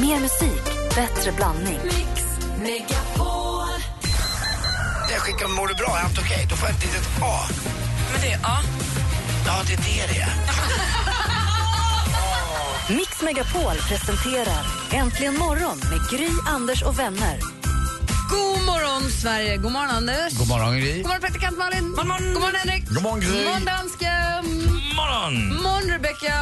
Mer musik, bättre blandning. Mix Megapol. Jag skickar mår du bra, är allt okej? Då får jag ett litet A. Men det, ja. Ja, det är det det är. Mix Megapol presenterar Äntligen morgon med Gry, Anders och vänner. God morgon, Sverige! God morgon, Anders. God morgon, Gry. God morgon, praktikant Malin. God morgon, God morgon Henrik. God morgon, Gry. God morgon, dansken. morgon! God morgon, Rebecca.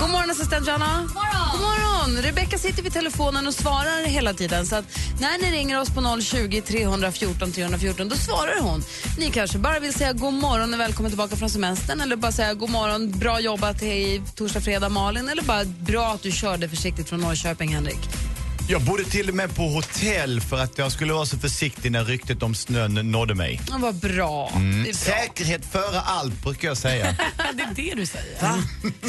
God morgon, assistent Johanna. God morgon. God morgon. Rebecka sitter vid telefonen och svarar hela tiden. Så att när ni ringer oss på 020 314 314 då svarar hon. Ni kanske bara vill säga god morgon och välkommen tillbaka från semestern eller bara säga god morgon, bra jobbat hej torsdag, fredag Malin eller bara bra att du körde försiktigt från Norrköping, Henrik. Jag bodde till och med på hotell för att jag skulle vara så försiktig när ryktet om snön nådde mig. Ja, vad bra. Mm. Det är bra. Säkerhet före allt brukar jag säga. det är det du säger.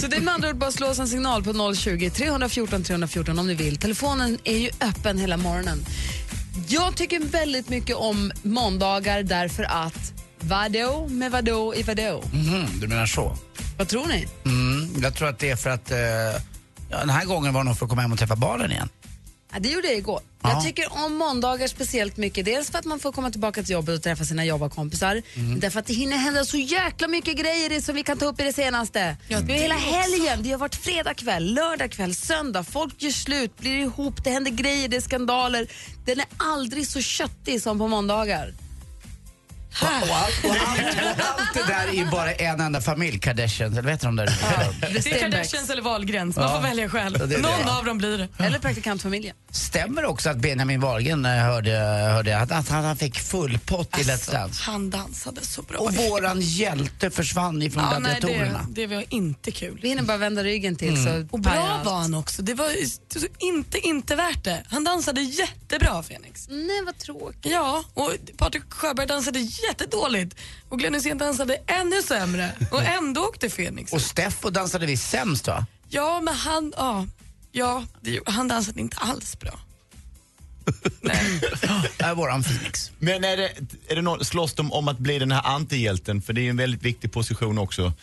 Så det är med andra ord bara slå oss en signal på 020 314 314 om ni vill. Telefonen är ju öppen hela morgonen. Jag tycker väldigt mycket om måndagar därför att vadå med vadå i vadå? Mhm, du menar så? Vad tror ni? Mm, jag tror att det är för att ja, den här gången var det nog för att komma hem och träffa barnen igen. Ja, det gjorde jag igår. Ja. Jag tycker om måndagar speciellt mycket. Dels för att man får komma tillbaka till jobbet och träffa sina jobbarkompisar. Mm. Därför att det hinner hända så jäkla mycket grejer i- som vi kan ta upp i det senaste. vi har hela helgen. Det har varit fredag kväll, lördag kväll, söndag. Folk gör slut, blir ihop, det händer grejer, det är skandaler. Den är aldrig så köttig som på måndagar. Och, allt, och, allt, och allt det där är ju bara en enda familj, Kardashian, eller heter de där? The Det är. Kardashians eller Wahlgrens, man Ja. får välja själv. Ja, det är Någon det. av dem blir det. Eller praktikantfamiljen. Stämmer också att Benjamin Wahlgren eh, hörde, hörde att, att han fick full pott i Let's Alltså, Dance? han dansade så bra. Och våran hjälte försvann ifrån ja, nej, gladiatorerna. det, det var inte kul. Vi hinner bara vända ryggen till så Och bra allt. var han också. Det var inte, inte värt det. Han dansade jättebra, Fenix. Nej, vad tråkigt. Ja, och Patrik Sjöberg dansade jättedåligt. Och Glenn Hysén dansade ännu sämre. Och ändå åkte Fenix. Och Steffo dansade vi sämst va? Ja, men han, ja, ja det, han dansade inte alls bra. Nej. Är våran Phoenix. Men är det, är det någon, slåss de om att bli den här antihjälten? För det är ju en väldigt viktig position också.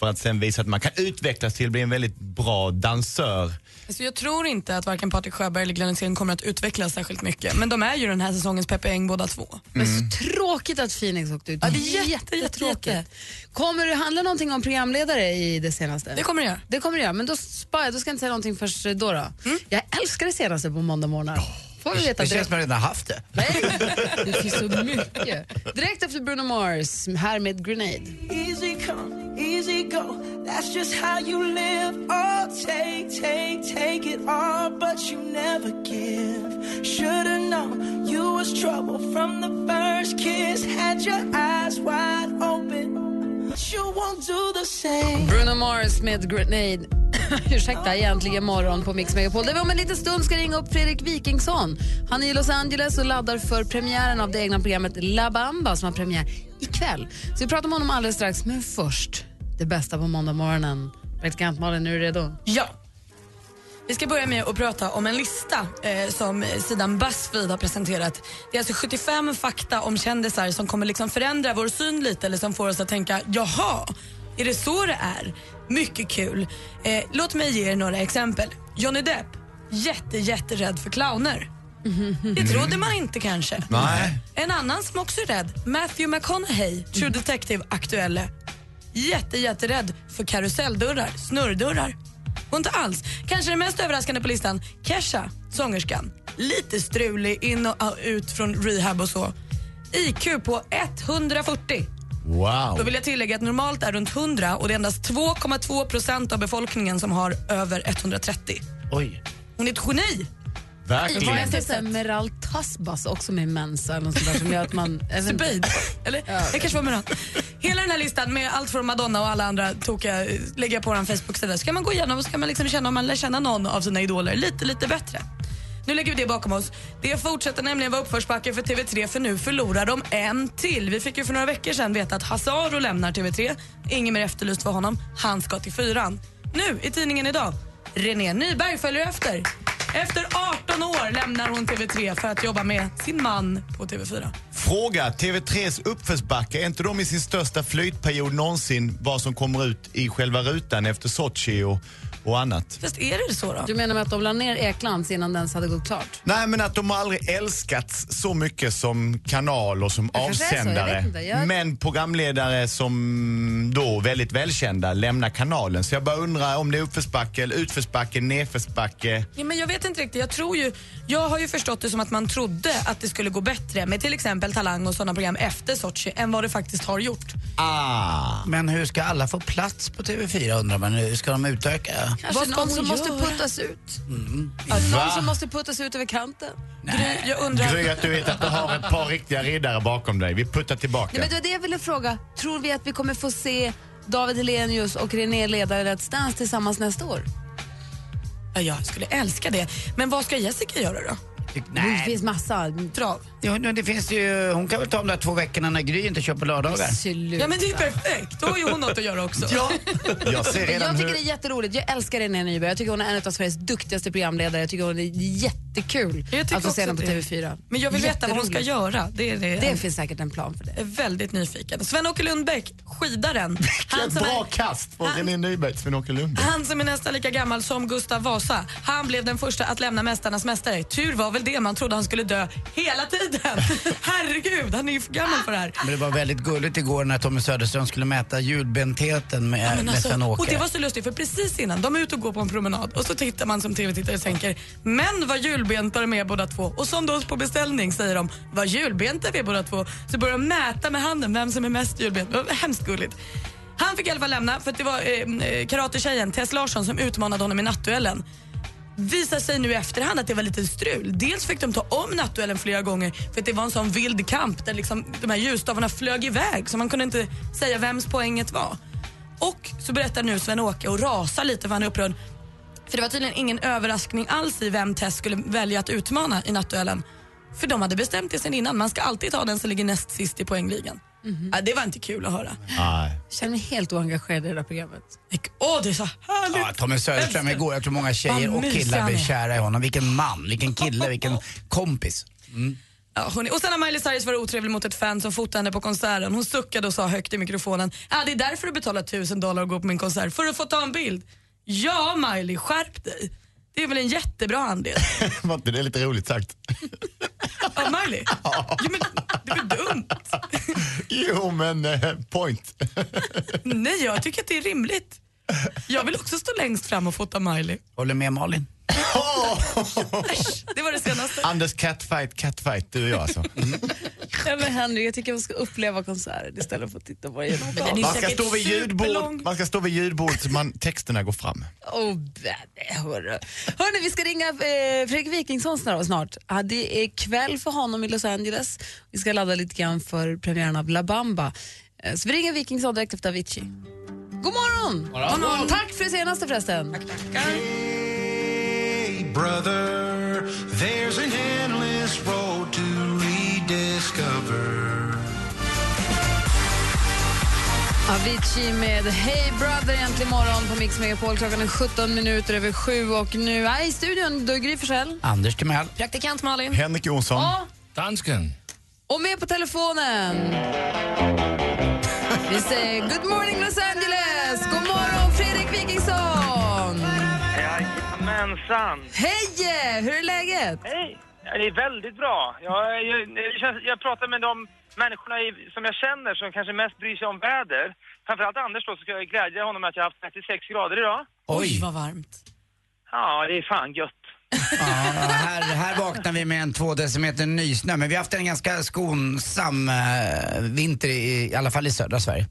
För att sen visa att man kan utvecklas till att bli en väldigt bra dansör. Alltså jag tror inte att varken Patrik Sjöberg eller Glenn Hysén kommer att utvecklas särskilt mycket. Men de är ju den här säsongens Peppe Eng båda två. Men så tråkigt att Phoenix åkte ut. Ja, det är jätte, jätte, jätte. Kommer det handla någonting om programledare i det senaste? Det kommer det göra. Det kommer det göra, men då, spar jag, då ska jag inte säga någonting först då. då. Jag älskar det senaste på måndag morgon. Får vi veta Det känns som jag redan haft det. Nej, det finns så mycket. Direkt efter Bruno Mars, här med Grenade. That's just how you live. Oh, take, take, take it all, but you never give. Should've known you was trouble from the first kiss. Had your eyes wide open, but you won't do the same. Bruno Mars med Grenade. Ursäkta, egentligen morgon på Mix Megapol. Där vi om en liten stund ska ringa upp Fredrik Wikingsson. Han är i Los Angeles och laddar för premiären av det egna programmet La Bamba som har premiär ikväll. Så vi pratar med honom alldeles strax, men först det bästa på måndag morgonen. Praktikant Malin, är du redo? Ja. Vi ska börja med att prata om en lista eh, som sidan Buzzfeed har presenterat. Det är alltså 75 fakta om kändisar som kommer liksom förändra vår syn lite eller som får oss att tänka, jaha, är det så det är? Mycket kul. Eh, låt mig ge er några exempel. Johnny Depp, jätte, jätterädd för clowner. Det trodde man inte kanske. Nej. En annan som också är rädd, Matthew McConaughey, True Detective-aktuelle. Jätte, jätterädd för karuselldörrar, snurrdörrar. Och inte alls. Kanske det mest överraskande på listan, Kesha, sångerskan. Lite strulig, in och ut från rehab och så. IQ på 140. Då Wow. vill jag tillägga att normalt är runt 100 och det är endast 2,2 procent av befolkningen som har över 130. Oj. Hon är ett geni. Var Verkligen. det inte så här Meral Tasbas också med mensa eller något sånt där som gör att man... jag. Speed. Eller? Det kanske var med någon. Hela den här listan med allt från Madonna och alla andra tokiga lägger jag på vår Facebook-sida. Så kan man gå igenom och så kan man liksom känna om man lär känna någon av sina idoler lite, lite bättre. Nu lägger vi det bakom oss. Det fortsätter nämligen vara uppförsbacke för TV3 för nu förlorar de en till. Vi fick ju för några veckor sedan veta att Hasse Aro lämnar TV3. Ingen mer efterlyst för honom. Han ska till fyran. Nu i tidningen idag. René Nyberg följer efter. Efter 18 år lämnar hon TV3 för att jobba med sin man på TV4. Fråga, TV3s uppförsbacke, är inte de i sin största flytperiod någonsin vad som kommer ut i själva rutan efter Sochi och, och annat. Fast är det så då? Du menar med att de la ner Eklands innan den hade gått klart? Nej, men att de har aldrig älskats så mycket som kanal och som avsändare. inte. Jag- Men programledare som då väldigt välkända lämnar kanalen. Så jag bara undrar om det är uppförsbacke, eller utförsbacke, nedförsbacke. Ja, men jag vet inte riktigt. Jag, tror ju, jag har ju förstått det som att man trodde att det skulle gå bättre med till exempel Talang och sådana program efter Sochi än vad det faktiskt har gjort. Ah! Men hur ska alla få plats på TV4 undrar man. Hur ska de utöka? Kanske Vad någon som måste puttas ut? Va? Någon som måste puttas ut över kanten? Gry, jag undrar... Gry, att du vet att du har ett par riktiga riddare bakom dig. Vi puttar tillbaka. Nej, men det var det jag ville fråga. Tror vi att vi kommer få se David Helenius och René leda Let's Dance tillsammans nästa år? Ja, jag skulle älska det. Men vad ska Jessica göra då? Det finns massa. Trav? Ja, men det finns ju, hon kan väl ta de där två veckorna när Gry inte kör på lördagar. Absolut. Ja men det är perfekt. Då har ju hon något att göra också. Ja. Jag ser redan Jag tycker hur... det är jätteroligt. Jag älskar René Nyberg. Jag tycker hon är en av Sveriges duktigaste programledare. Jag tycker hon är jättekul Jag tycker att få se också henne på det. TV4. Men jag vill veta vad hon ska göra. Det är det. Det finns säkert en plan för det. Jag är väldigt nyfiken. Sven-Åke Lundbäck, skidaren. Som, bra är, kast från han- René Nyberg Sven-Åke Lundberg. han som är nästan lika gammal som Gustav Vasa. Han blev den första att lämna Mästarnas mästare. Tur var väl det, man trodde han skulle dö hela tiden. Herregud, han är ju för gammal för det här. Men det var väldigt gulligt igår när Tommy Söderström skulle mäta hjulbentheten med, Men med alltså, Sven-Åke. och det var så lustigt för precis innan, de är ute och går på en promenad och så tittar man som tv-tittare och tänker men vad hjulbenta de är båda två. Och som då på beställning säger de vad hjulbenta vi är båda två. Så börjar de mäta med handen vem som är mest var hemskt gulligt. Han fick i alla fall lämna för det var eh, eh, karatetjejen Tess Larsson som utmanade honom i nattduellen. Visar sig nu i efterhand att det var lite strul. Dels fick de ta om nattduellen flera gånger för att det var en sån vild kamp där liksom de här ljusstavarna flög iväg så man kunde inte säga vems poänget var. Och så berättar nu Sven-Åke och rasar lite för han är upprörd. För det var tydligen ingen överraskning alls i vem Tess skulle välja att utmana i nattduellen. För de hade bestämt det sen innan. Man ska alltid ta den som ligger näst sist i poängligan. Ja, det var inte kul att höra. Nej. Jag känner mig helt oengagerad i det där programmet. Åh, det är så härligt! Ja, Tommy Söderström igår, jag tror många tjejer och killar är. kära i honom. Vilken man, vilken kille, vilken kompis. Ja, hörni. Och sen har Miley Cyrus varit otrevlig mot ett fan som fotade henne på konserten. Hon suckade och sa högt i mikrofonen. Ah, det är därför du betalar tusen dollar och går på min konsert, för att få ta en bild. Ja, Miley, skärp dig. Det är väl en jättebra anledning. Var inte det lite roligt sagt? Ja, Miley? Ja, men det är väl dumt? Jo, men eh, point. Nej, jag tycker att det är rimligt. Jag vill också stå längst fram och fota Miley. Håller med Malin? Det var det senaste. Anders catfight, catfight, du och jag alltså. Ja, men Henry, jag tycker man ska uppleva konserten istället för att titta på Man ska, stå vid ljudbord, man ska stå vid ljudbordet så man, texterna går fram. Oh, hörru. Hörni, vi ska ringa eh, Fredrik Wikingsson snart. snart. Ja, det är kväll för honom i Los Angeles. Vi ska ladda lite grann för premiären av La Bamba. Eh, så vi ringer Wikingsson direkt efter Avicii. God morgon! God morgon. Tack för det senaste förresten. Brother, there's an endless road to rediscover. Avicii med Hey Brother äntligen morgon på Mix Megapol. Klockan är 17 minuter över sju och nu är i studion Gry Forssell. Anders Timell. Praktikant Malin. Henrik Jonsson. Och, Dansken. och med på telefonen. Vi säger good morning Los Angeles. Jajamensan. Hej! Hur är läget? Hej! Ja, Det är väldigt bra. Jag, jag, det känns, jag pratar med de människorna i, som jag känner som kanske mest bryr sig om väder. Framförallt Anders då, så ska jag glädja honom med att jag har haft 36 grader idag. Oj, vad varmt. Ja, det är fan gött. Ja, här, här vaknar vi med en två decimeter nysnö, men vi har haft en ganska skonsam eh, vinter i, i alla fall i södra Sverige.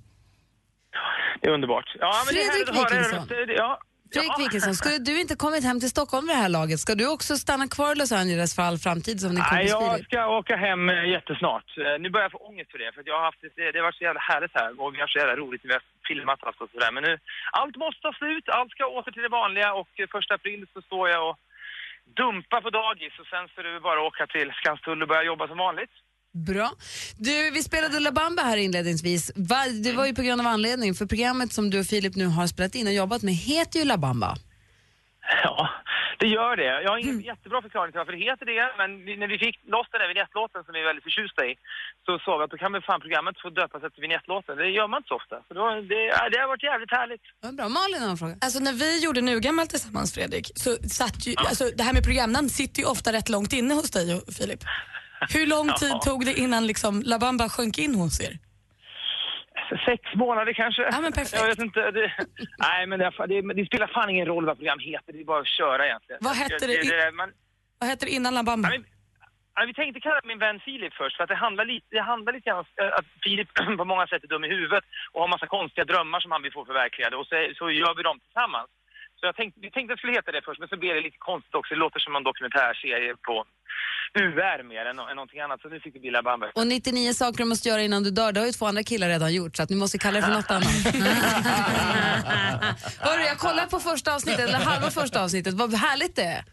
Det är underbart. Ja, men det är Fredrik höra er. Wikingsson. Det- det- Ja. Fredrik. Wikingsson, skulle du inte kommit hem till Stockholm vid det här laget? Ska du också stanna kvar i Los Angeles för all framtid som din Nej, kompis jag Filip? ska åka hem eh, jättesnart. Eh, Nu börjar jag få ångest för det, för jag har haft det, det har varit så jävla härligt här och vi har så jävla roligt. Vi har filmat allt och sådär. Men nu, allt måste ta slut, allt ska åter till det vanliga och eh, första april så står jag och dumpar på dagis och sen så är det bara att åka till Skanstull och börja jobba som vanligt. Bra. Du, vi spelade La Bamba här inledningsvis. Va, det var ju på grund av anledning, för programmet som du och Filip nu har spelat in och jobbat med heter ju La Bamba. Ja, Det gör det. Jag har ingen jättebra förklaring till varför det heter det, men när vi fick loss den där vignettlåten som vi är väldigt förtjusta i, så sa vi att då kan väl fan programmet få döpas efter vignettlåten. Det gör man inte så ofta. Så då, det, ja, det har varit jävligt härligt. Vad bra. Malin har en fråga. Alltså när vi gjorde Nu gammal tillsammans Fredrik, så satt ju, alltså, det här med programnamn sitter ju ofta rätt långt inne hos dig och Filip. Hur lång tid Ja. tog det innan liksom La Bamba sjönk in hos er? Sex månader kanske. Ja, men perfekt. Jag vet inte. Det, nej, men det, det, det spelar fan ingen roll vad program heter. Det är bara att köra egentligen. Vad hette det det man, Vad hette det innan La Bamba? Men- ja, vi tänkte kalla min vän Filip först, för att det handlar lite, det handlar lite grann om eh, att Filip på många sätt är dum i huvudet och har massa konstiga drömmar som han vill få förverkligade och så, så gör vi dem tillsammans. Så jag tänkte, vi tänkte att det skulle heta det först, men så blev det lite konstigt också. Det låter som en dokumentärserie på UR mer än, än någonting annat, så nu fick det bli La Bamba. Och 99 saker du måste göra innan du dör, det har ju två andra killar redan gjort så att ni måste kalla det för något annat. Hörru, jag kollar på första avsnittet, eller halva första avsnittet, vad härligt det är.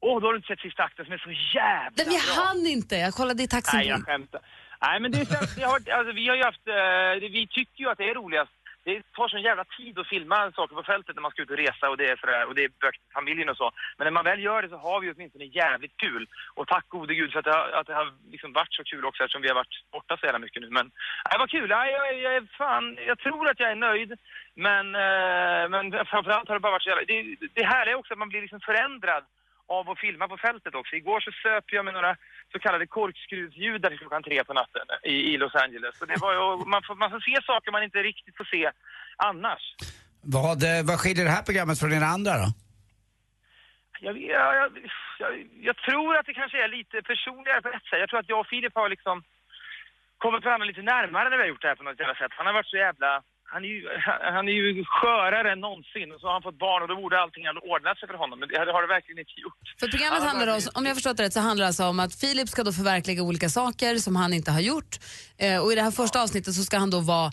Åh, då har du inte sett sista akten som är så jävla Nej, men jag bra. hann inte, jag kollade i taxin. Nej, jag skämtar. Nej, men det är, har, alltså, vi har ju haft, eh, vi tycker ju att det är roligast. Det tar sån jävla tid att filma saker på fältet när man ska ut och resa och det är sådär, och det är böcker familjen och så. Men när man väl gör det så har vi åtminstone jävligt kul. Och tack gode gud för att det har, att det har liksom varit så kul också eftersom vi har varit borta så jävla mycket nu. Men äh, det var kul. Jag, jag, jag, är fan, jag tror att jag är nöjd. Men, äh, men framförallt har det bara varit så jävla... Det, det härliga är också att man blir liksom förändrad av att filma på fältet också. Igår så söp jag med några så kallade korkskruvsljudar till klockan tre på natten i, i Los Angeles. Så det var ju, man, får, man får se saker man inte riktigt får se annars. Vad, eh, vad skiljer det här programmet från era andra då? Jag, jag, jag, jag tror att det kanske är lite personligare på ett sätt. Jag tror att jag och Filip har liksom kommit varandra lite närmare när vi har gjort det här på något jävla sätt. Han har varit så jävla... Han är, ju, han är ju skörare än någonsin och så har han fått barn och då borde allting ha ordnat sig för honom. Men det har det verkligen inte gjort. För programmet Ja, handlar om, om jag förstått det rätt, så handlar det alltså om att Filip ska då förverkliga olika saker som han inte har gjort. Eh, och i det här första avsnittet så ska han då vara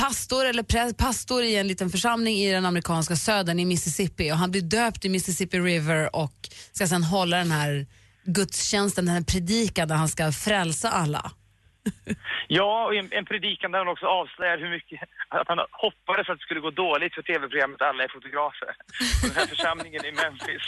pastor eller pastor i en liten församling i den amerikanska södern i Mississippi och han blir döpt i Mississippi River och ska sen hålla den här gudstjänsten, den här predikan där han ska frälsa alla. Ja, och en, en predikan där han också avslöjar hur mycket, att han hoppades att det skulle gå dåligt för tv-programmet Alla är fotografer. Den här församlingen i Memphis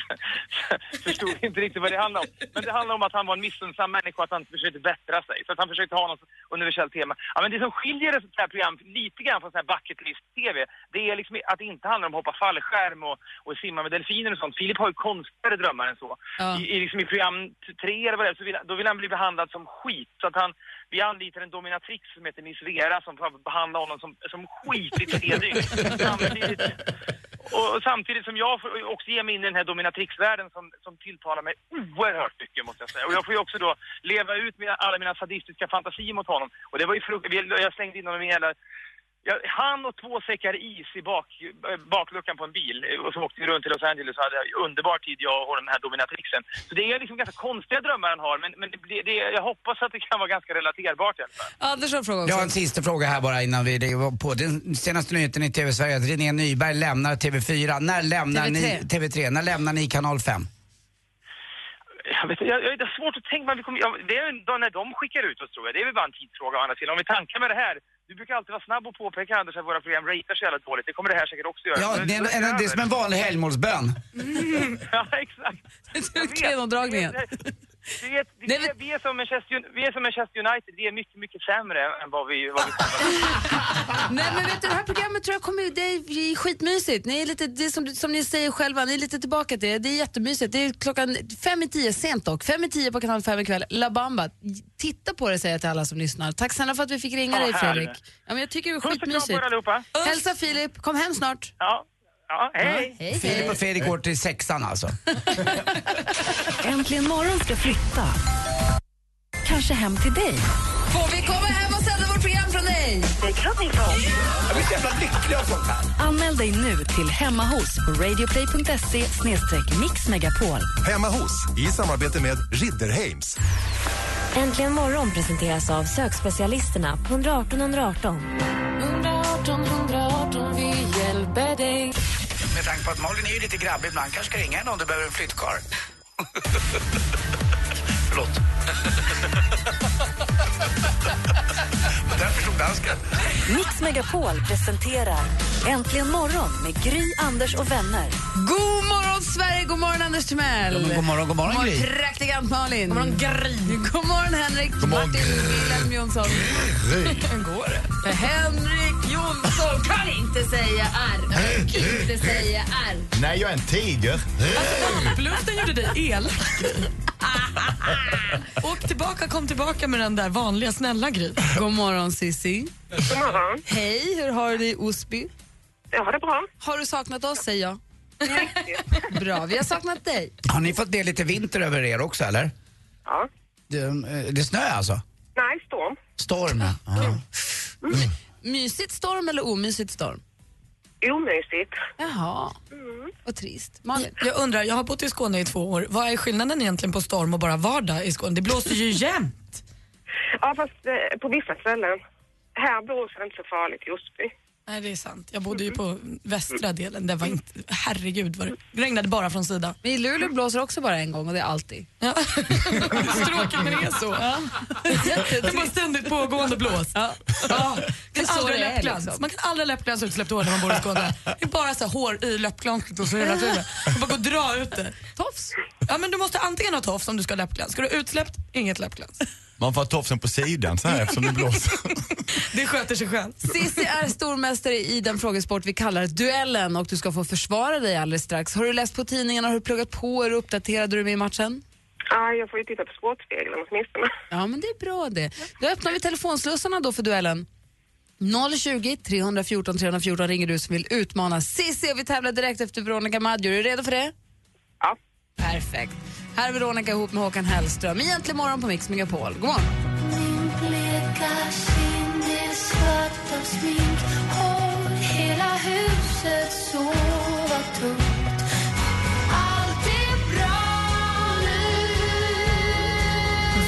förstod inte riktigt vad det handlade om. Men det handlar om att han var en missunnsam människa och att han försökte bättra sig. Så att han försökte ha något universellt tema. Ja, men det som skiljer ett sånt här program lite grann från sån här bucket list-tv, det är liksom att det inte handlar om att hoppa fallskärm och, och simma med delfiner och sånt. Filip har ju konstigare drömmar än så. Ja. I, i, liksom I program tre eller vad det är, så vill, då vill han bli behandlad som skit. Så att han, vi anlitar en dominatrix som heter Miss Vera som får behandla honom som, som skit i tre dygn. Samtidigt, och, samtidigt som jag får också ge mig in i den här dominatrixvärlden som, som tilltalar mig oerhört mycket måste jag säga. Och jag får ju också då leva ut mina, alla mina sadistiska fantasier mot honom. Och det var ju frukt, jag slängde in honom i en jävla Ja, han och två säckar is i bak, eh, bakluckan på en bil eh, och så åkte vi runt till Los Angeles och hade underbar tid jag och den här dominatrixen. Så det är liksom ganska konstiga drömmar han har men, men det, det, jag hoppas att det kan vara ganska relaterbart i alla fall. Anders har en fråga Jag också. har en sista fråga här bara innan vi lägger på. Den senaste nyheten i TV-Sverige är att René Nyberg lämnar TV4. När lämnar TV3. ni TV3? När lämnar ni kanal 5? Jag vet, jag, jag, det är svårt att tänka vi kommer, jag, det är väl då när de skickar ut oss tror jag. Det är väl bara en tidsfråga å andra sidan. Om vi tankar med det här. Du brukar alltid vara snabb och påpeka Anders att våra program ratear så jävla dåligt. Det kommer det här säkert också göra. Ja, Men- det är, en, det är som en vanlig helgmålsbön. Ja, exakt. Vet. Vi är, vi, Nej, är, men- vi, är som Manchester, vi är som Manchester United, vi är mycket, mycket sämre än vad vi, vad vi Nej men vet du, det här programmet tror jag kommer, det är skitmysigt. Ni är lite, det är som, som ni säger själva, ni är lite tillbaka till det. Det är jättemysigt. Det är klockan fem i tio, sent dock, fem i tio på kanal 5 ikväll. La Bamba. Titta på det säger jag till alla som lyssnar. Tack snälla för att vi fick ringa Ja, dig Fredrik. Ja, men jag tycker det är skitmysigt. Hälsa Filip, kom hem snart. Ja, ja hej. Hej, Filip och Fredrik går till sexan alltså. Äntligen morgon ska flytta. Kanske hem till dig. Får vi komma hem och sända vårt program från dig? Jag blir så jävla lycklig av sånt här. Anmäl dig nu till Hemma hos på radioplay.se mixmegapol. Hemma hos, i samarbete med Ridderheims. Äntligen morgon presenteras av sökspecialisterna på 118 118. 118 118, vi hjälper dig. Med tanke på att Malin är ju lite grabbig ibland kanske ska ringa henne om du behöver en flyttkarl. Förlåt. Dansken. Mix Megapol presenterar Äntligen morgon med Gry, Anders och vänner. God morgon Sverige, god morgon Anders Timell. Ja, men god morgon, god morgon, Gry. praktikant Malin. God morgon, Gry. God morgon, Henrik. God morgon, Martin Wilhelm Jonsson. Hur går det? Henrik Jonsson kan inte säga R. Kan inte säga R. Nej, jag är en tiger. Luften gjorde dig elak. Åk tillbaka, kom tillbaka med den där vanliga snälla Gry. God morgon, Sissi. God morgon. Hej, hur har du det i Osby? Jag har det bra. Har du saknat oss, säger jag. Bra, vi har saknat dig. Har ni fått det lite vinter över er också eller? Ja. Det, eh, det snö alltså? Nej, storm. Storm? Ja. Mysigt storm eller omysigt storm? Omysigt. Jaha, vad trist. Malin? Jag undrar, jag har bott i Skåne i två år. Vad är skillnaden egentligen på storm och bara vardag i Skåne? Det blåser ju jämt. Ja, fast eh, på vissa ställen. Här blåser det inte så farligt i Osby. Nej, det är sant. Jag bodde ju på västra delen. Det var inte, herregud vad det regnade bara från sidan. Men i Luleå blåser också bara en gång och det är alltid. Ja. Stråkigt men det är så. Det är bara ständigt pågående blås. Ja. Ja, Det är kan så aldrig det är, läppglans. liksom. Man kan aldrig läppglans utsläppt hår när man bor i Skåne. Det är bara så här hår i läppglanset och så hela tiden. Man bara gå och dra ut det. Tofs? Ja men du måste antingen ha tofs om du ska ha läppglans. Ska du ha utsläppt, inget läppglans. Man får ha tofsen på sidan så här eftersom det blåser. Det sköter sig själv. Cissi är stormästare i den frågesport vi kallar duellen och du ska få försvara dig alldeles strax. Har du läst på tidningarna, har du pluggat på, är du uppdaterad, är du med i matchen? Ja, jag får ju titta på Sportspegeln åtminstone. Ja, men det är bra det. Då öppnar vi telefonslussarna då för duellen. 020 314 314 ringer du som vill utmana Cissi och vi tävlar direkt efter Veronica Maggio. Är du redo för det? Ja. Perfekt. Här är Veronica ihop med Håkan Hellström. Egentligen morgon på Mix Megapol. God morgon.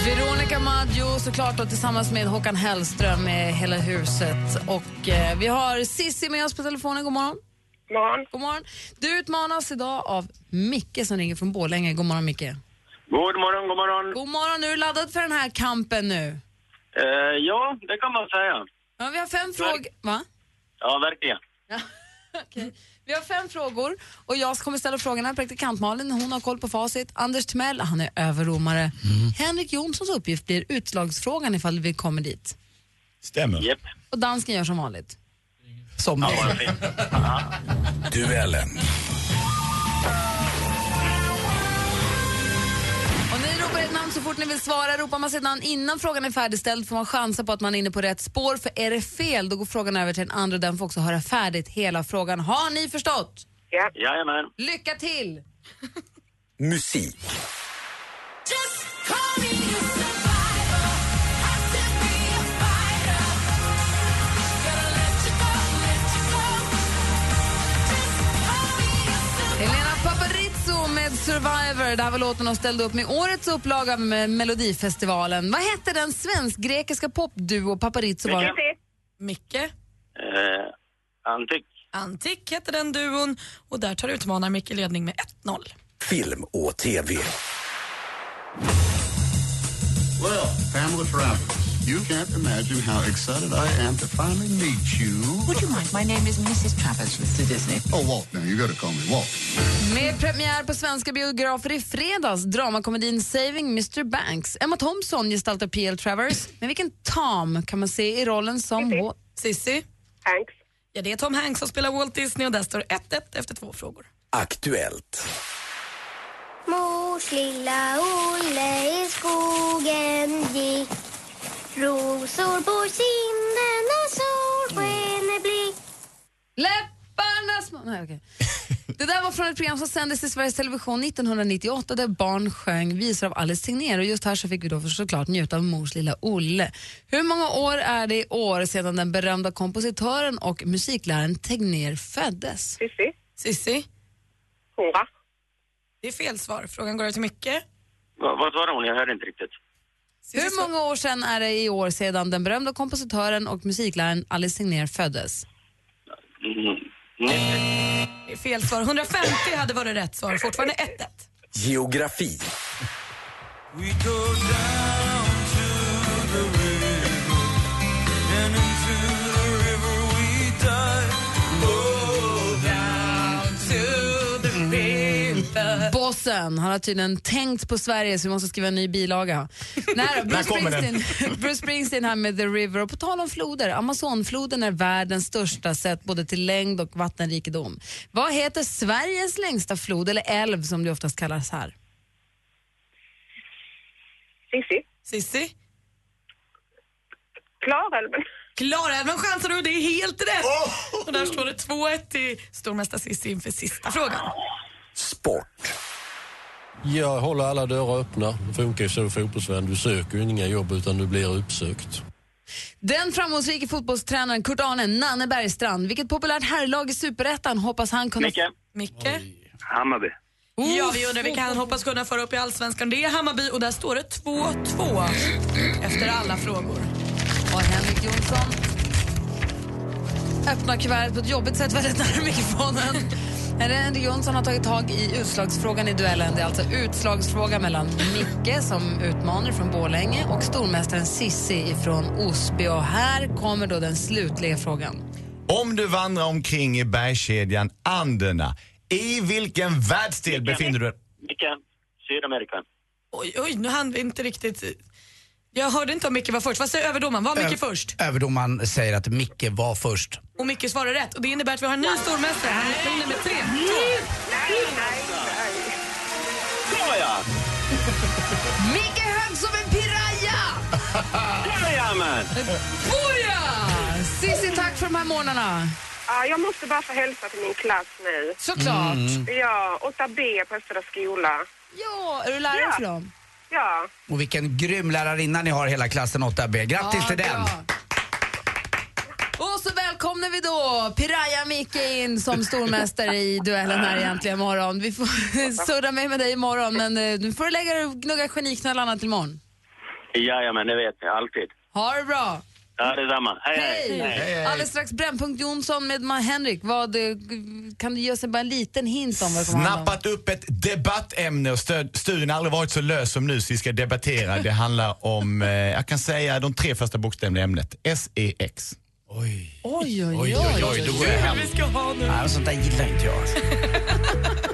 Veronica Maggio såklart då, tillsammans med Håkan Hellström med Hela huset. Och eh, vi har Sissi med oss på telefonen. God morgon. morgon. God morgon. Du utmanas idag av Micke som ringer från Borlänge. God morgon Micke. God morgon, god morgon. God morgon. Är du laddad för den här kampen nu? Eh, ja, det kan man säga. Ja, vi har fem frågor. Va? Ja, verkligen. Okej. Vi har fem frågor och jag kommer ställa frågorna. Praktikant Malin, hon har koll på facit. Anders Timell, han är överdomare. Henrik Jonssons uppgift blir utslagsfrågan ifall vi kommer dit. Stämmer. Japp. Och dansken gör som vanligt. Som Ja. Duellen. Ett namn så fort ni vill svara, ropar man sitt namn innan frågan är färdigställd får man chansa på att man är inne på rätt spår. För är det fel, då går frågan över till den andra och den får också höra färdigt hela frågan. Har ni förstått? Ja. Jajamän. Lycka till! Musik. Survivor. Det här var låten hon ställde upp med årets upplaga med Melodifestivalen. Vad hette den svensk-grekiska popduo Paparizou var? Micke. Micke, Eh, Antik. Antik heter den duon och där tar utmanar Micke ledning med 1-0. Film och TV. Well, Pamela Travis, you can't imagine how excited I am to finally meet you. Would you mind? My name is Mrs. Travers, Mr. Disney. Oh, Walt now. You gotta call me Walt. Med premiär på svenska biografer i fredags, dramakomedin Saving Mr Banks. Emma Thompson gestaltar P.L. Travers. Men vilken Tom kan man se i rollen som... Sissi? Hanks. Ja, det är Tom Hanks som spelar Walt Disney och där står 1-1 efter två frågor. Aktuellt. Mors lilla Olle i skogen gick Rosor på kinderna, solsken är blick Läpparna små... Nej, okej. Det där var från ett program som sändes i Sveriges Television 1998 där barn sjöng visor av Alice Tegnér och just här så fick vi då för såklart njuta av mors lilla Olle. Hur många år är det i år sedan den berömda kompositören och musikläraren Tegnér föddes? Sissi. Sissi? Hurra. Det är fel svar. Frågan går över till Micke. Va, vad svarade hon? Jag hörde inte riktigt. Hur många år sedan är det i år sedan den berömda kompositören och musikläraren Alice Tegnér föddes? Mm. Fel svar. 150 hade varit rätt svar. Fortfarande 1-1. Geografi. Oh, Bossen, han har tydligen tänkt på Sverige så vi måste skriva en ny bilaga. Nej Bruce? Springsteen, Bruce Springsteen här med The River. Och på tal om floder, Amazonfloden är världens största sett både till längd och vattenrikedom. Vad heter Sveriges längsta flod, eller älv som det oftast kallas här? Sissi. Sissi? Klarälven. Klarälven chansar du, det är helt rätt. Och där står det 2-1 till stormästare Cissi inför sista frågan. Jag håller alla dörrar öppna. Det funkar ju så i fotbollsvärlden. Du söker ju inga jobb utan du blir uppsökt. Den framgångsrike fotbollstränaren Kurt Arne, Nanne Bergstrand, vilket populärt herrlag i Superettan hoppas han kunna... Micke. Micke? Hammarby. Ja, vi undrar vilka han hoppas kunna föra upp i Allsvenskan. Det är Hammarby och där står det 2-2 efter alla frågor. Och Henrik Jonsson öppnar kuvertet på ett jobbigt sätt väldigt nära mikrofonen. Henrik Jonsson har tagit tag i utslagsfrågan i duellen. Det är alltså utslagsfråga mellan Micke som utmanar från Borlänge och stormästaren Sissi från Osby. Och här kommer då den slutliga frågan. Om du vandrar omkring i bergskedjan Anderna, i vilken världsdel befinner du dig? Micke. Sydamerika. Oj, oj, nu hann vi inte riktigt... Jag hörde inte om Micke var först. Vad säger överdomaren? Var Micke Ö- först? Överdomaren säger att Micke var först. Och Micke svarar rätt. Och det innebär att vi har en ny stormästare. Han är poäng nummer tre. Nåja! Micke hög som en piraya! Jajamän! Boja! Sissi, tack för de här morgnarna. Ja, jag måste bara få hälsa till min klass nu. Såklart. Ja, 8B på Östra skola. Ja, är du lärare Ja. för dem? Ja. Och vilken grym lärarinna ni har hela klassen 8B. Grattis Ja, till den! bra. Och så välkomnar vi då Piraya Micke in som stormästare i duellen här egentligen imorgon. Vi får surra med med dig imorgon men eh, nu får du lägga gnugga geniknölarna till imorgon. Jajamän, det vet ni. Alltid. Ha det bra! Ja, detsamma. Hej, hej. Hej! Alldeles strax Brännpunkt Jonsson med Ma- Henrik. Vad, eh, kan du ge oss bara en liten hint om vad det kommer? Snappat upp ett debattämne och stöd, studien har aldrig varit så lös som nu så vi ska debattera. Det handlar om, eh, jag kan säga de tre första bokstäverna i ämnet. S-E-X. Oj. Oj, oj, oj. Oj, oj, oj, då går jag hem. Vi ska ha nu. Nej, sånt där gillar inte jag. alltså.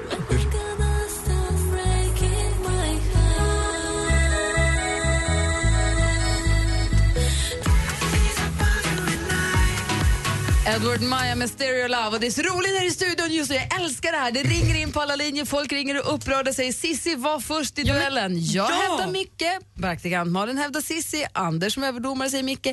Edward Maja med Stereo Love. Och det är så roligt här i studion just nu. Jag älskar det här. Det ringer in på alla linjer. Folk ringer och upprörda sig. Sissi var först i duellen. Jag ja. hävdar Micke. Praktikant Malin hävdar Sissi. Anders som överdomare säger Micke.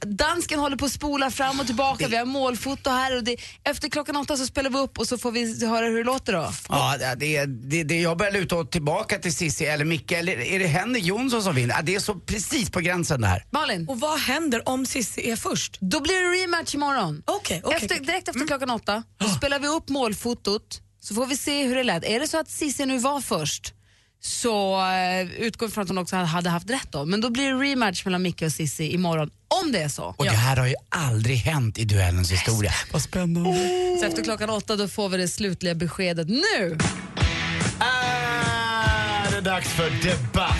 Dansken håller på att spola fram och tillbaka. Vi har målfoto här. Och det, efter klockan åtta så spelar vi upp och så får vi höra hur det låter då. Ja, det, det, det, jag börjar luta åt tillbaka till Cissi eller Micke, eller är det Henrik Jonsson som vinner? Det är så precis på gränsen det här. Malin, Och vad händer om Sissi är först? då blir det rematch imorgon. Okej, okej. Efter, direkt efter klockan åtta då spelar vi upp målfotot så får vi se hur det lät. Är det så att Cissi nu var först så uh, utgår vi från att hon också hade haft rätt då. Men då blir det rematch mellan Micke och Cissi imorgon. Om det är så. Och det här har ju aldrig hänt i duellens historia. Vad spännande. Så efter klockan åtta då får vi det slutliga beskedet nu. Är det dags för debatt?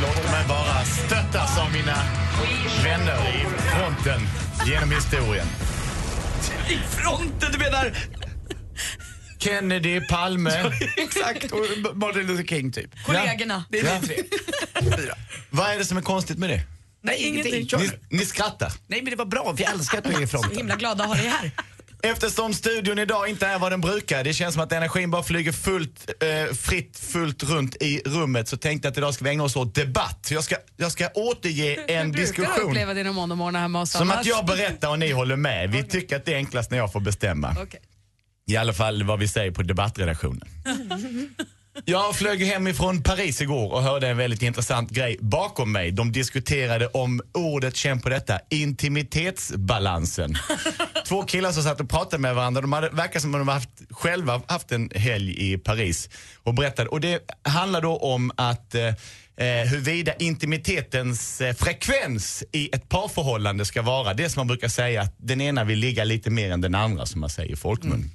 Låter mig bara stöttas av mina vänner i fronten genom historien. I fronten, du menar? Kennedy, Palme. Exakt, och Martin Luther King typ. Kollegorna. Det är Ja. ni tre. Fyra. Vad är det som är konstigt med det? Nej, ingenting. Ni, ni skrattar. Nej, men det var bra. Vi älskar att du är i Så fronten. himla glada att ha dig här. Eftersom studion idag inte är vad den brukar, det känns som att energin bara flyger fullt, eh, fritt, fullt runt i rummet, så tänkte jag att idag ska vi ägna oss åt debatt. Jag ska, jag ska återge en brukar du diskussion. uppleva dina måndagmorgnar hemma hos Som att jag berättar och ni håller med. Vi tycker att det är enklast när jag får bestämma. Okej. I alla fall vad vi säger på debattredaktionen. Jag flög hemifrån Paris igår och hörde en väldigt intressant grej bakom mig. De diskuterade om ordet, känn på detta, intimitetsbalansen. Två killar som satt och pratade med varandra. De hade, verkar som att de haft, själva haft en helg i Paris och berättade. Och det handlar då om att eh, eh, huruvida intimitetens eh, frekvens i ett parförhållande ska vara det som man brukar säga att den ena vill ligga lite mer än den andra som man säger i folkmun.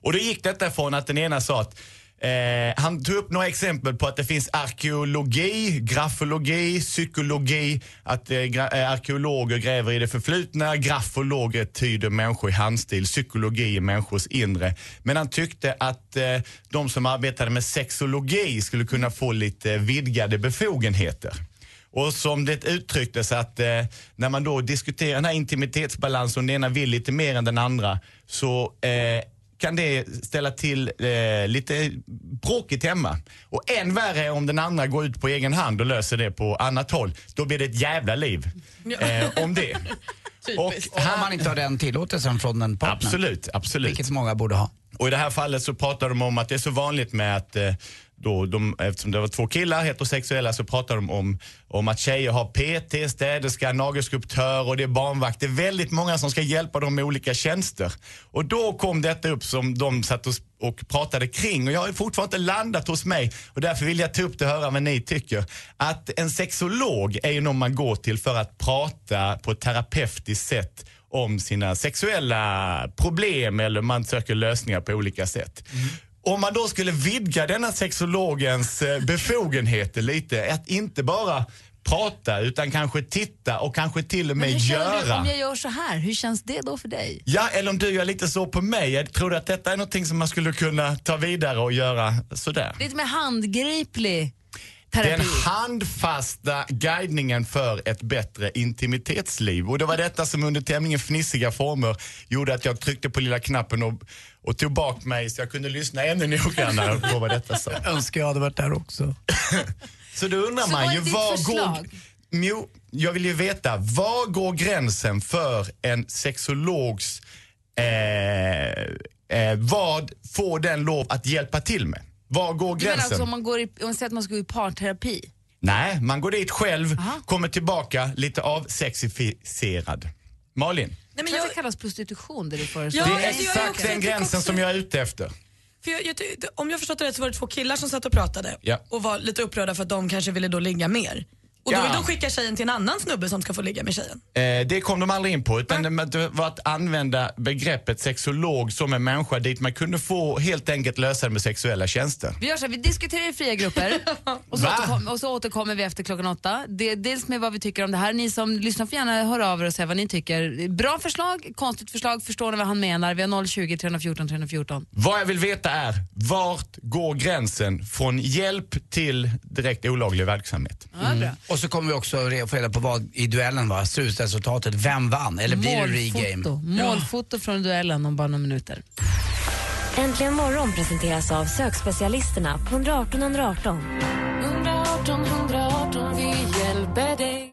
Och då gick detta från att den ena sa att Eh, han tog upp några exempel på att det finns arkeologi, grafologi, psykologi, att eh, eh arkeologer gräver i det förflutna, grafologer tyder människor i handstil, psykologi i människors inre. Men han tyckte att eh, de som arbetade med sexologi skulle kunna få lite eh, vidgade befogenheter. Och som det uttrycktes att eh, när man då diskuterar den här intimitetsbalansen, om den ena vill lite mer än den andra, så eh, kan det ställa till eh, lite bråkigt hemma. Och än värre är om den andra går ut på egen hand och löser det på annat håll. Då blir det ett jävla liv eh, om det. Och om man inte har den tillåtelsen från en partner. Absolut, absolut. Vilket många borde ha. Och i det här fallet så pratar de om att det är så vanligt med att eh, då de, eftersom det var två killar, heterosexuella, så pratar de om, om att tjejer har PT, städerska, nagelskulptör och det är barnvakt. Det är väldigt många som ska hjälpa dem med olika tjänster. Och då kom detta upp som de satt och, och pratade kring och jag har fortfarande inte landat hos mig och därför vill jag ta upp det och höra vad ni tycker. Att en sexolog är ju någon man går till för att prata på ett terapeutiskt sätt om sina sexuella problem eller man söker lösningar på olika sätt. Mm. Om man då skulle vidga denna sexologens eh, befogenheter lite, att inte bara prata utan kanske titta och kanske till och med Men hur känner du göra. om jag gör så här? Hur känns det då för dig? Ja, eller om du gör lite så på mig. Jag tror du att detta är någonting som man skulle kunna ta vidare och göra sådär? Lite mer handgriplig Den terapi. handfasta guidningen för ett bättre intimitetsliv. Och det var detta som under tämligen fnissiga former gjorde att jag tryckte på lilla knappen och, och tog bak mig så jag kunde lyssna ännu noggrannare på vad detta sa. Jag önskar jag hade varit där också. Så då undrar Så man ju, var går... Jo, jag vill ju veta, var går gränsen för en sexologs... Eh, eh, vad får den lov att hjälpa till med? Var går Du menar gränsen? alltså om man, går i, om man säger att man ska gå i parterapi? Nej, man går dit själv, kommer tillbaka lite avsexifierad. Malin? Nej, men jag... kallas prostitution det du föreslår. Ja, det är alltså, är exakt också- den gränsen också- som jag är ute efter. För jag, jag, om jag förstått det rätt så var det två killar som satt och pratade Ja. och var lite upprörda för att de kanske ville då ligga mer. Och då Ja. vill de skicka tjejen till en annan snubbe som ska få ligga med tjejen. Eh, det kom de aldrig in på, utan det- det var att använda begreppet sexolog som en människa dit man kunde få helt enkelt lösa det med sexuella tjänster. Vi gör så här, vi diskuterar i fria grupper och så, Va? återkom, och så återkommer vi efter klockan åtta. Det, dels med vad vi tycker om det här. Ni som lyssnar får gärna höra av er och säga vad ni tycker. Bra förslag, konstigt förslag, förstår ni vad han menar? Vi har 020 314 314. Vad jag vill veta är, vart går gränsen från hjälp till direkt olaglig verksamhet? Mm. Och så kommer vi också få reda på vad i duellen var, slutresultatet. Vem vann? Eller blir det regame? Målfoto, målfoto från duellen om bara några minuter. Äntligen morgon presenteras av sökspecialisterna på 118 118. 118 118, vi hjälper dig.